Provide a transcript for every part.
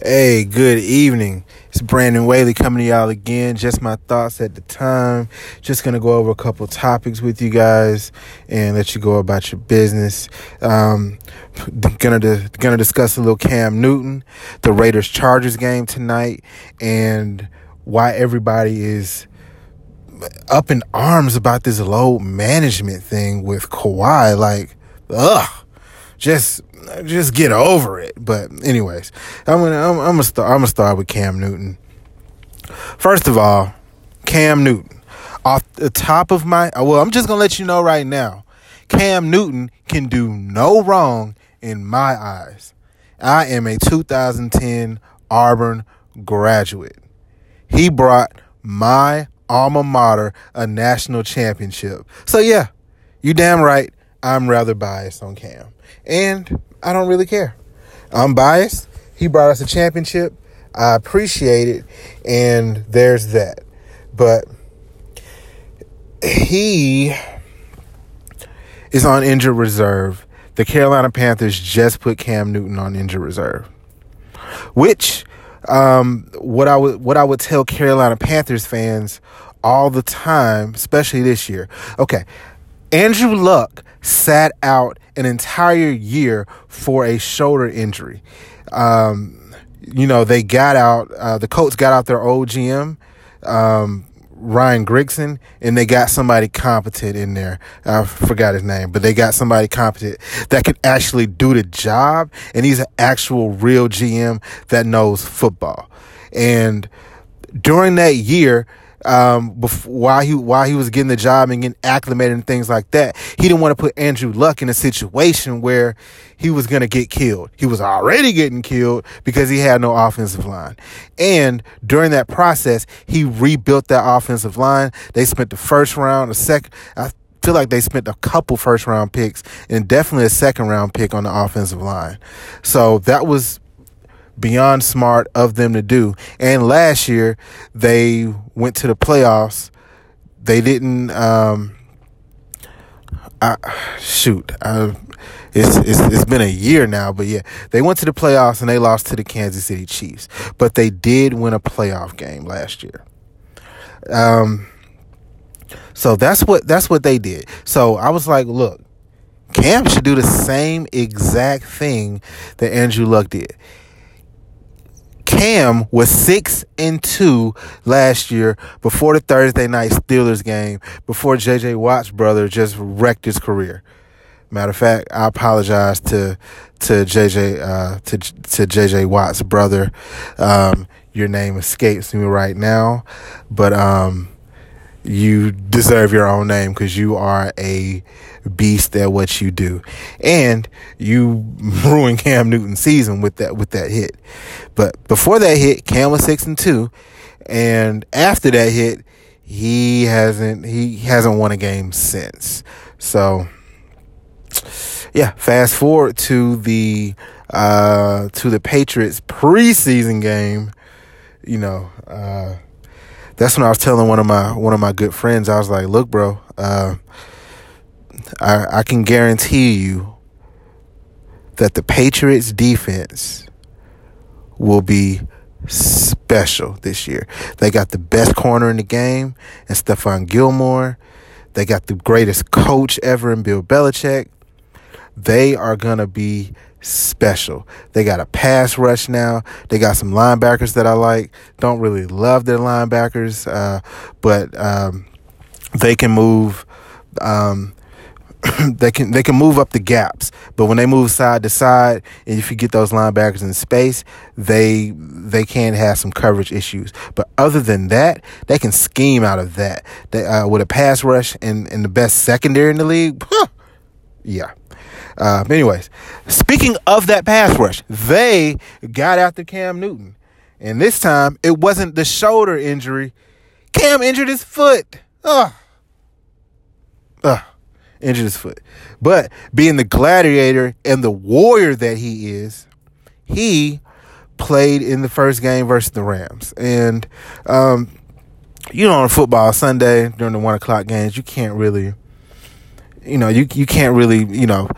Hey, good evening. It's Brandon Whaley coming to y'all again. Just my thoughts at the time. Just gonna go over a couple topics with you guys and let you go about your business. Um, gonna gonna discuss a little Cam Newton, the Raiders Chargers game tonight, and why everybody is up in arms about this load management thing with Kawhi. Like, ugh, just just get over it. But anyways, I'm gonna I'm, I'm gonna start I'm gonna start with Cam Newton. First of all, Cam Newton. Off the top of my well, I'm just gonna let you know right now. Cam Newton can do no wrong in my eyes. I am a 2010 Auburn graduate. He brought my alma mater a national championship. So yeah, you damn right. I'm rather biased on Cam. And I don't really care. I'm biased. He brought us a championship. I appreciate it. And there's that. But he is on injured reserve. The Carolina Panthers just put Cam Newton on injured reserve. Which um, what I would what I would tell Carolina Panthers fans all the time, especially this year. Okay, Andrew Luck sat out an entire year for a shoulder injury. Um, you know, they got out, uh, the Colts got out their old GM, um, Ryan Grigson, and they got somebody competent in there. I forgot his name, but they got somebody competent that could actually do the job. And he's an actual real GM that knows football. And during that year, um, before, while he while he was getting the job and getting acclimated and things like that. He didn't want to put Andrew Luck in a situation where he was going to get killed. He was already getting killed because he had no offensive line. And during that process, he rebuilt that offensive line. They spent the first round, the second. I feel like they spent a couple first round picks and definitely a second round pick on the offensive line. So that was beyond smart of them to do. And last year they went to the playoffs. They didn't. Um, I, shoot, I, it's, it's it's been a year now, but yeah, they went to the playoffs and they lost to the Kansas City Chiefs. But they did win a playoff game last year. Um, so that's what that's what they did. So I was like, look, Cam should do the same exact thing that Andrew Luck did. Cam was six and two last year before the Thursday night Steelers game, before JJ Watt's brother just wrecked his career. Matter of fact, I apologize to to JJ uh, to to JJ Watt's brother. Um, your name escapes me right now, but um, you deserve your own name because you are a beast at what you do, and you ruin Cam Newton's season with that with that hit. But before that hit, Cam was six and two, and after that hit, he hasn't he hasn't won a game since. So yeah, fast forward to the uh to the Patriots preseason game, you know, uh that's when I was telling one of my one of my good friends, I was like, look, bro, uh I, I can guarantee you that the Patriots defense will be special this year. They got the best corner in the game and Stephon Gilmore. They got the greatest coach ever in Bill Belichick. They are going to be special. They got a pass rush now. They got some linebackers that I like. Don't really love their linebackers, uh, but um, they can move. Um, they can they can move up the gaps, but when they move side to side, and if you get those linebackers in space, they they can have some coverage issues. But other than that, they can scheme out of that. They, uh, with a pass rush and, and the best secondary in the league, huh, yeah. Uh, anyways, speaking of that pass rush, they got after Cam Newton, and this time it wasn't the shoulder injury. Cam injured his foot. Ugh. Ugh injured his foot. But being the gladiator and the warrior that he is, he played in the first game versus the Rams. And, um, you know, on football Sunday during the one o'clock games, you can't really, you know, you, you can't really, you know,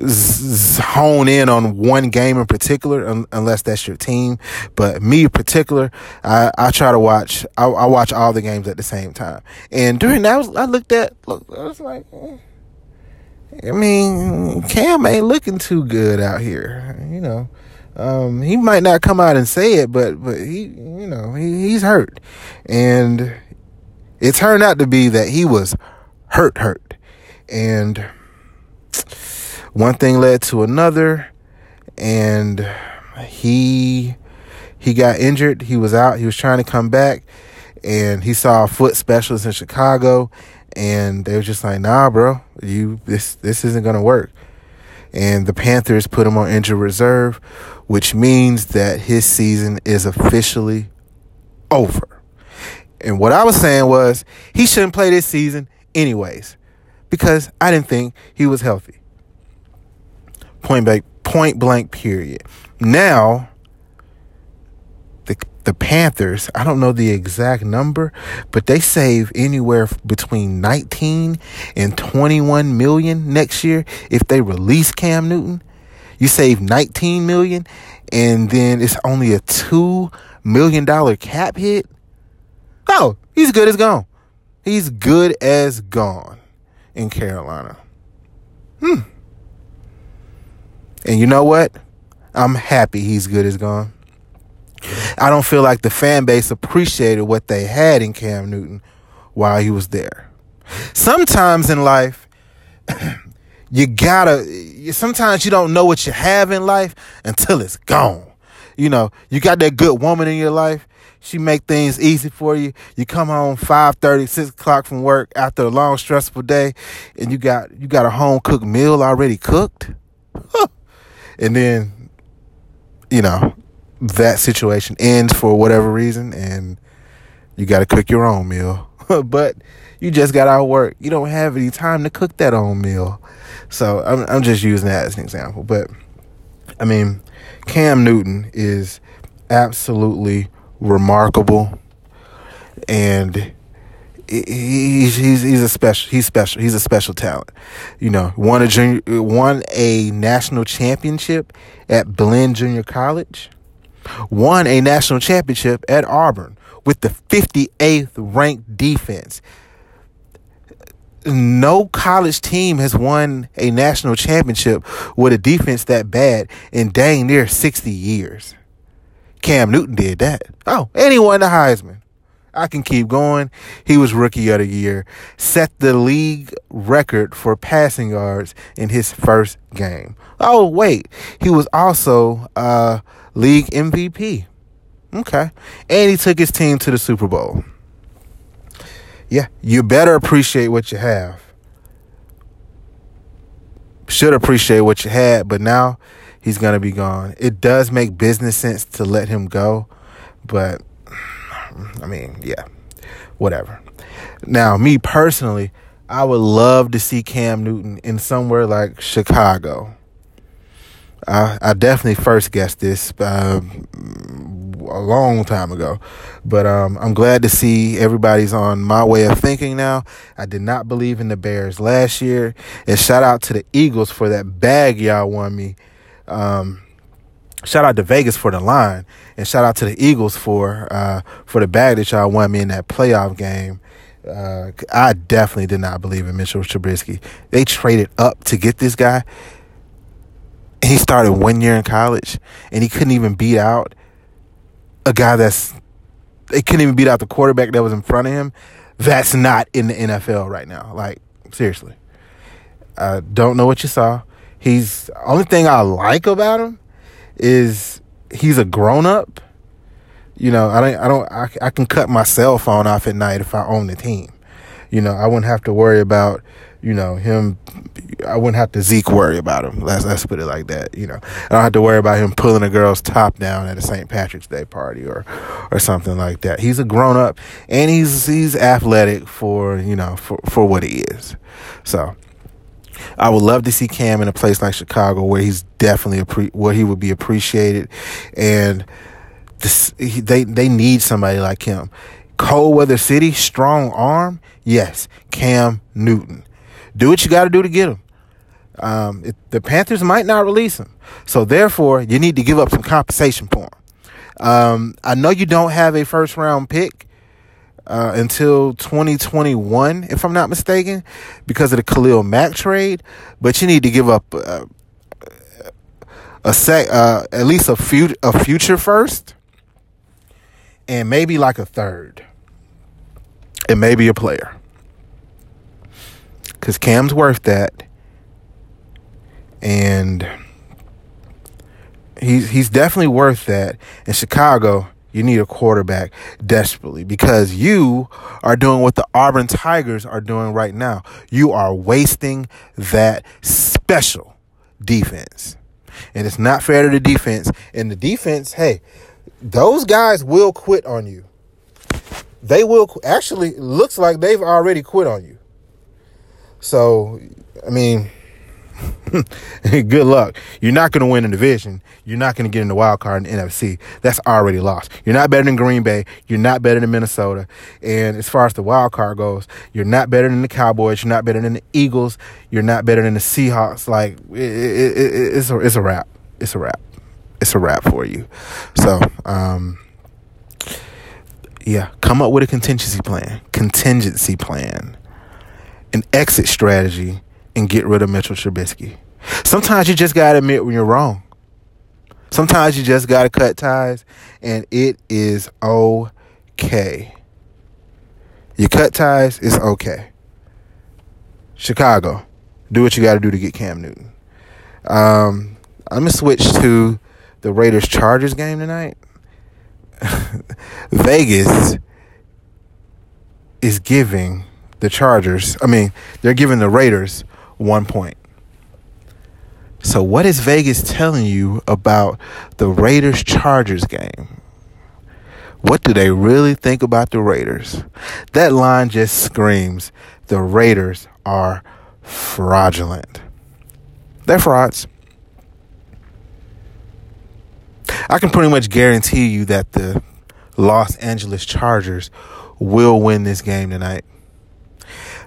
hone in on one game in particular un- unless that's your team. But me in particular, I, I try to watch. I, I, watch all the games at the same time. And during that, I, was, I looked at. Look, I was like. Eh. I mean, Cam ain't looking too good out here. You know, um, he might not come out and say it, but but he, you know, he, he's hurt, and it turned out to be that he was hurt, hurt, and one thing led to another, and he he got injured. He was out. He was trying to come back, and he saw a foot specialist in Chicago, and they were just like, "Nah, bro, you this this isn't gonna work." And the Panthers put him on injured reserve, which means that his season is officially over. And what I was saying was he shouldn't play this season anyways, because I didn't think he was healthy. Point blank, point blank, period. Now, the the Panthers, I don't know the exact number, but they save anywhere between 19 and 21 million next year if they release Cam Newton. You save 19 million and then it's only a 2 million dollar cap hit. Oh, he's good as gone. He's good as gone in Carolina. Hmm. And you know what? I'm happy he's good as gone. I don't feel like the fan base appreciated what they had in Cam Newton while he was there. Sometimes in life, you gotta, sometimes you don't know what you have in life until it's gone. You know, you got that good woman in your life. She make things easy for you. You come home 5 6 o'clock from work after a long, stressful day, and you got you got a home cooked meal already cooked. and then, you know, that situation ends for whatever reason and you got to cook your own meal. but you just got out of work. You don't have any time to cook that own meal. So I'm, I'm just using that as an example. But I mean, Cam Newton is absolutely remarkable and he's he's he's a special he's special he's a special talent. You know, won a junior won a national championship at Blinn Junior College won a national championship at Auburn with the 58th ranked defense. No college team has won a national championship with a defense that bad in dang near 60 years. Cam Newton did that. Oh, and he won the Heisman. I can keep going. He was rookie of the year, set the league record for passing yards in his first game. Oh, wait. He was also uh, league MVP. Okay. And he took his team to the Super Bowl. Yeah, you better appreciate what you have. Should appreciate what you had, but now he's going to be gone. It does make business sense to let him go, but I mean, yeah, whatever. Now, me personally, I would love to see Cam Newton in somewhere like Chicago. I, I definitely first guessed this uh, a long time ago, but um, I'm glad to see everybody's on my way of thinking now. I did not believe in the Bears last year, and shout out to the Eagles for that bag y'all won me. Um, shout out to Vegas for the line, and shout out to the Eagles for uh, for the bag that y'all won me in that playoff game. Uh, I definitely did not believe in Mitchell Trubisky. They traded up to get this guy he started one year in college and he couldn't even beat out a guy that's they couldn't even beat out the quarterback that was in front of him. That's not in the NFL right now. Like seriously, I don't know what you saw. He's only thing I like about him is he's a grown up. You know, I don't, I don't, I, I can cut my cell phone off at night if I own the team. You know, I wouldn't have to worry about you know him I wouldn't have to Zeke worry about him. Let's let's put it like that. You know, I don't have to worry about him pulling a girl's top down at a St. Patrick's Day party or or something like that. He's a grown up and he's he's athletic for you know for for what he is. So I would love to see Cam in a place like Chicago where he's definitely appre- where he would be appreciated and. This, he, they they need somebody like him. Cold weather city, strong arm. Yes, Cam Newton do what you got to do to get him. Um, it, the Panthers might not release him. So therefore, you need to give up some compensation for him. Um, I know you don't have a first round pick uh, until 2021, if I'm not mistaken, because of the Khalil Mack trade, but you need to give up uh, a sec, uh, at least a, few, a future first, and maybe like a third, and maybe a player. Because Cam's worth that and he's he's definitely worth that. In Chicago, you need a quarterback desperately because you are doing what the Auburn Tigers are doing right now. You are wasting that special defense. And it's not fair to the defense. And the defense, hey, those guys will quit on you. They will actually looks like they've already quit on you. So, I mean, good luck. You're not going to win a division. You're not going to get in the wild card in the NFC. That's already lost. You're not better than Green Bay. You're not better than Minnesota. And as far as the wild card goes, you're not better than the Cowboys. You're not better than the Eagles. You're not better than the Seahawks. Like it, it, it, it's a it's a wrap. It's a wrap. It's a wrap for you. So, um, yeah, come up with a contingency plan. Contingency plan. An exit strategy and get rid of Mitchell Trubisky. Sometimes you just got to admit when you're wrong. Sometimes you just got to cut ties, and it is okay. You cut ties, it's okay. Chicago, do what you got to do to get Cam Newton. Um, I'm to switch to the Raiders Chargers game tonight. Vegas is giving the Chargers, I mean, they're giving the Raiders one point. So, what is Vegas telling you about the Raiders Chargers game? What do they really think about the Raiders? That line just screams the Raiders are fraudulent. They're frauds. I can pretty much guarantee you that the Los Angeles Chargers will win this game tonight.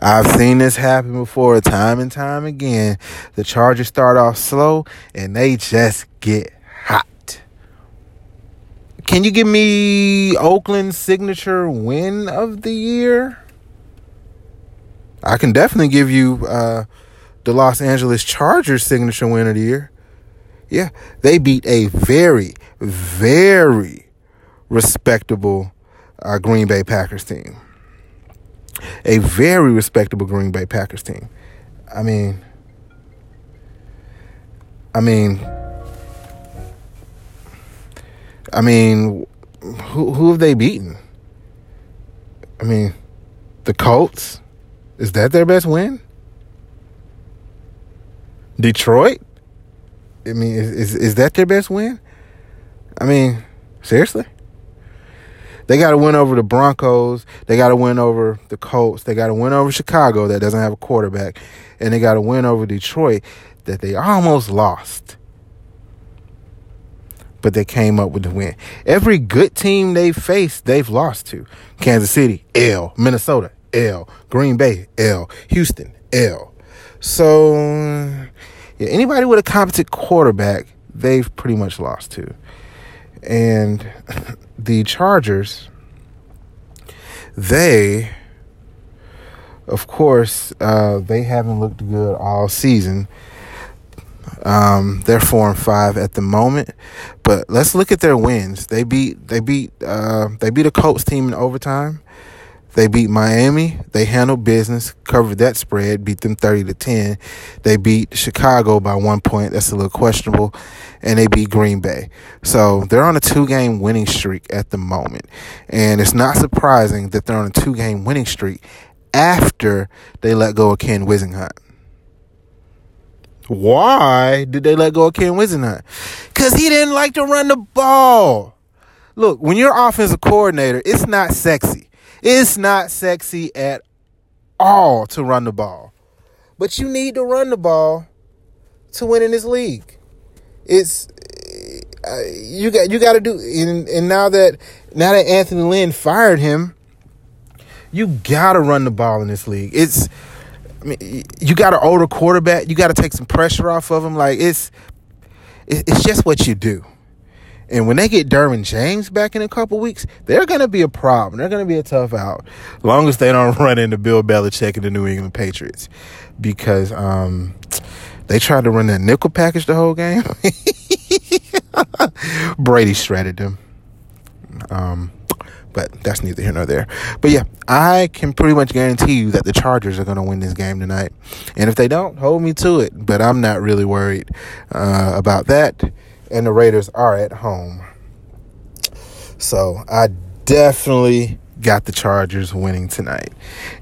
I've seen this happen before time and time again. The Chargers start off slow and they just get hot. Can you give me Oakland's signature win of the year? I can definitely give you uh, the Los Angeles Chargers signature win of the year. Yeah, they beat a very, very respectable uh, Green Bay Packers team a very respectable Green Bay Packers team. I mean, I mean, I mean, who who have they beaten? I mean, the Colts. Is that their best win? Detroit. I mean, is is, is that their best win? I mean, seriously. They got to win over the Broncos. They got to win over the Colts. They got to win over Chicago that doesn't have a quarterback. And they got to win over Detroit that they almost lost. But they came up with the win. Every good team they faced, they've lost to. Kansas City, L. Minnesota, L. Green Bay, L. Houston, L. So, yeah, anybody with a competent quarterback, they've pretty much lost to. And the Chargers, they, of course, uh, they haven't looked good all season. Um, they're four and five at the moment, but let's look at their wins. They beat they beat uh, they beat a Colts team in overtime. They beat Miami. They handled business, covered that spread, beat them 30 to 10. They beat Chicago by one point. That's a little questionable. And they beat Green Bay. So they're on a two game winning streak at the moment. And it's not surprising that they're on a two game winning streak after they let go of Ken Whisenhunt. Why did they let go of Ken Whisenhunt? Because he didn't like to run the ball. Look, when you're offensive coordinator, it's not sexy. It's not sexy at all to run the ball. But you need to run the ball to win in this league. It's uh, you got you got to do and, and now that now that Anthony Lynn fired him, you got to run the ball in this league. It's I mean, you got an older quarterback. You got to take some pressure off of him. Like it's, it's just what you do. And when they get Derwin James back in a couple weeks, they're going to be a problem. They're going to be a tough out, as long as they don't run into Bill Belichick and the New England Patriots, because um, they tried to run that nickel package the whole game. Brady shredded them. Um, but that's neither here nor there. But yeah, I can pretty much guarantee you that the Chargers are going to win this game tonight. And if they don't, hold me to it. But I'm not really worried uh, about that. And the Raiders are at home. So I definitely got the Chargers winning tonight.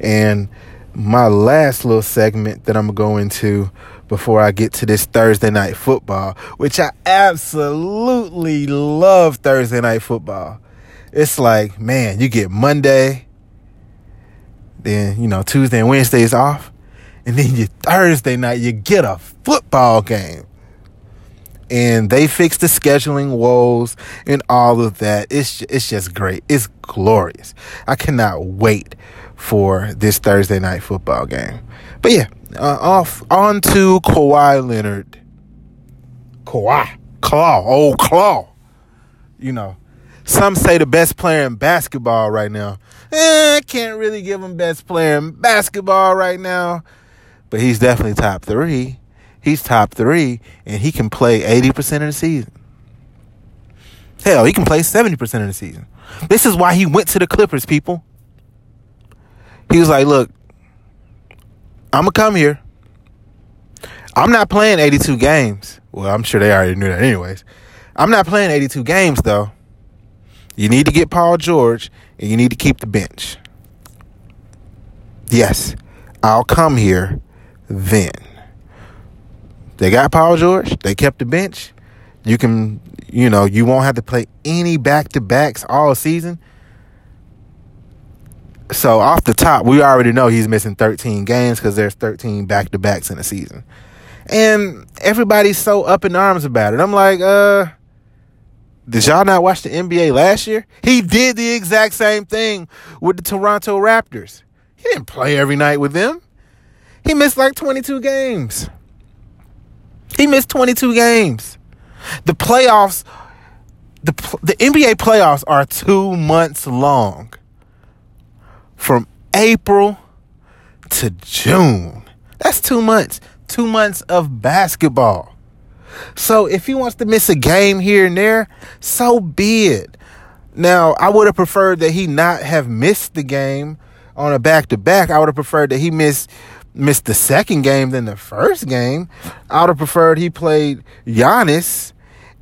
And my last little segment that I'm going to go into before I get to this Thursday night football, which I absolutely love Thursday night football it's like, man, you get Monday, then, you know, Tuesday and Wednesday is off. And then your Thursday night, you get a football game. And they fix the scheduling woes and all of that. It's, it's just great. It's glorious. I cannot wait for this Thursday night football game. But yeah, uh, off on to Kawhi Leonard. Kawhi. Claw. Oh, Claw. You know, some say the best player in basketball right now. Eh, can't really give him best player in basketball right now, but he's definitely top three. He's top three, and he can play 80% of the season. Hell, he can play 70% of the season. This is why he went to the Clippers, people. He was like, look, I'm going to come here. I'm not playing 82 games. Well, I'm sure they already knew that, anyways. I'm not playing 82 games, though. You need to get Paul George and you need to keep the bench. Yes, I'll come here then. They got Paul George, they kept the bench. You can, you know, you won't have to play any back to backs all season. So off the top, we already know he's missing 13 games because there's 13 back to backs in a season. And everybody's so up in arms about it. I'm like, uh, did y'all not watch the NBA last year? He did the exact same thing with the Toronto Raptors. He didn't play every night with them. He missed like 22 games. He missed 22 games. The playoffs, the, the NBA playoffs are two months long from April to June. That's two months. Two months of basketball. So if he wants to miss a game here and there, so be it. Now, I would have preferred that he not have missed the game on a back to back. I would have preferred that he missed missed the second game than the first game. I would have preferred he played Giannis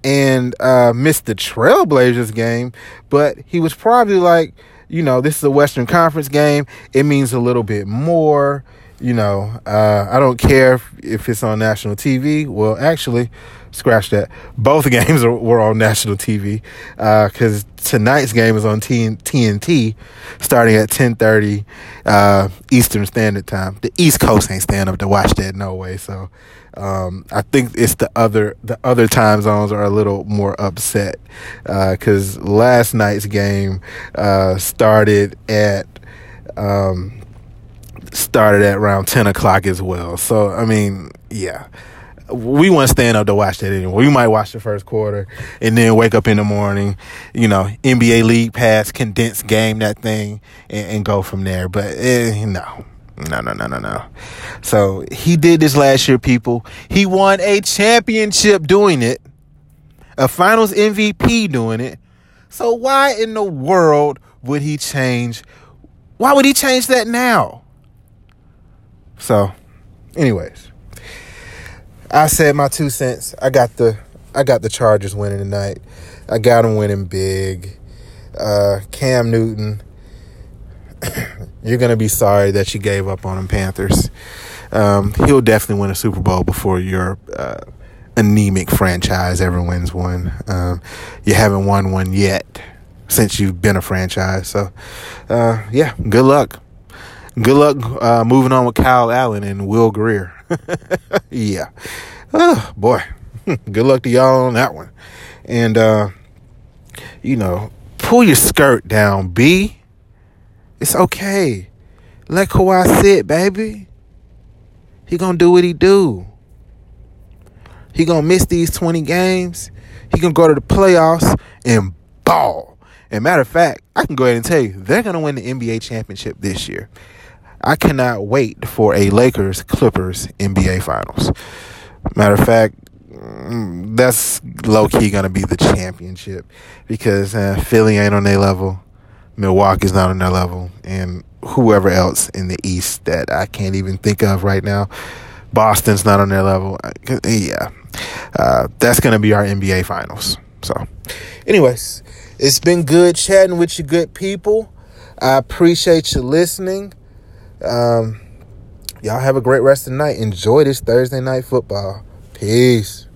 and uh, missed the Trailblazers game, but he was probably like, you know, this is a Western Conference game. It means a little bit more. You know, uh, I don't care if, it's on national TV. Well, actually, scratch that. Both games are, were on national TV because uh, tonight's game is on TNT, starting at ten thirty uh, Eastern Standard Time. The East Coast ain't staying up to watch that no way. So um, I think it's the other the other time zones are a little more upset because uh, last night's game uh, started at. Um, started at around 10 o'clock as well. So, I mean, yeah. We weren't staying up to watch that anymore. We might watch the first quarter and then wake up in the morning, you know, NBA League Pass, condensed game, that thing, and, and go from there. But eh, no, no, no, no, no, no. So he did this last year, people. He won a championship doing it, a finals MVP doing it. So why in the world would he change? Why would he change that now? So, anyways, I said my two cents. I got the I got the Chargers winning tonight. I got them winning big. Uh, Cam Newton, you're gonna be sorry that you gave up on them Panthers. Um, he'll definitely win a Super Bowl before your uh, anemic franchise ever wins one. Um, you haven't won one yet since you've been a franchise. So, uh, yeah, good luck good luck uh, moving on with Kyle Allen and Will Grier. yeah. Oh, boy. good luck to y'all on that one. And, uh, you know, pull your skirt down, B. It's okay. Let Kawhi sit, baby. he gonna do what he do. He gonna miss these 20 games. He gonna go to the playoffs and ball. And matter of fact, I can go ahead and tell you, they're gonna win the NBA championship this year. I cannot wait for a Lakers Clippers NBA Finals. Matter of fact, mm, that's low key gonna be the championship because uh, Philly ain't on their level, Milwaukee's not on their level, and whoever else in the East that I can't even think of right now. Boston's not on their level. Yeah, uh, that's gonna be our NBA Finals. So, anyways, it's been good chatting with you, good people. I appreciate you listening. Um, y'all have a great rest of the night. Enjoy this Thursday night football. Peace.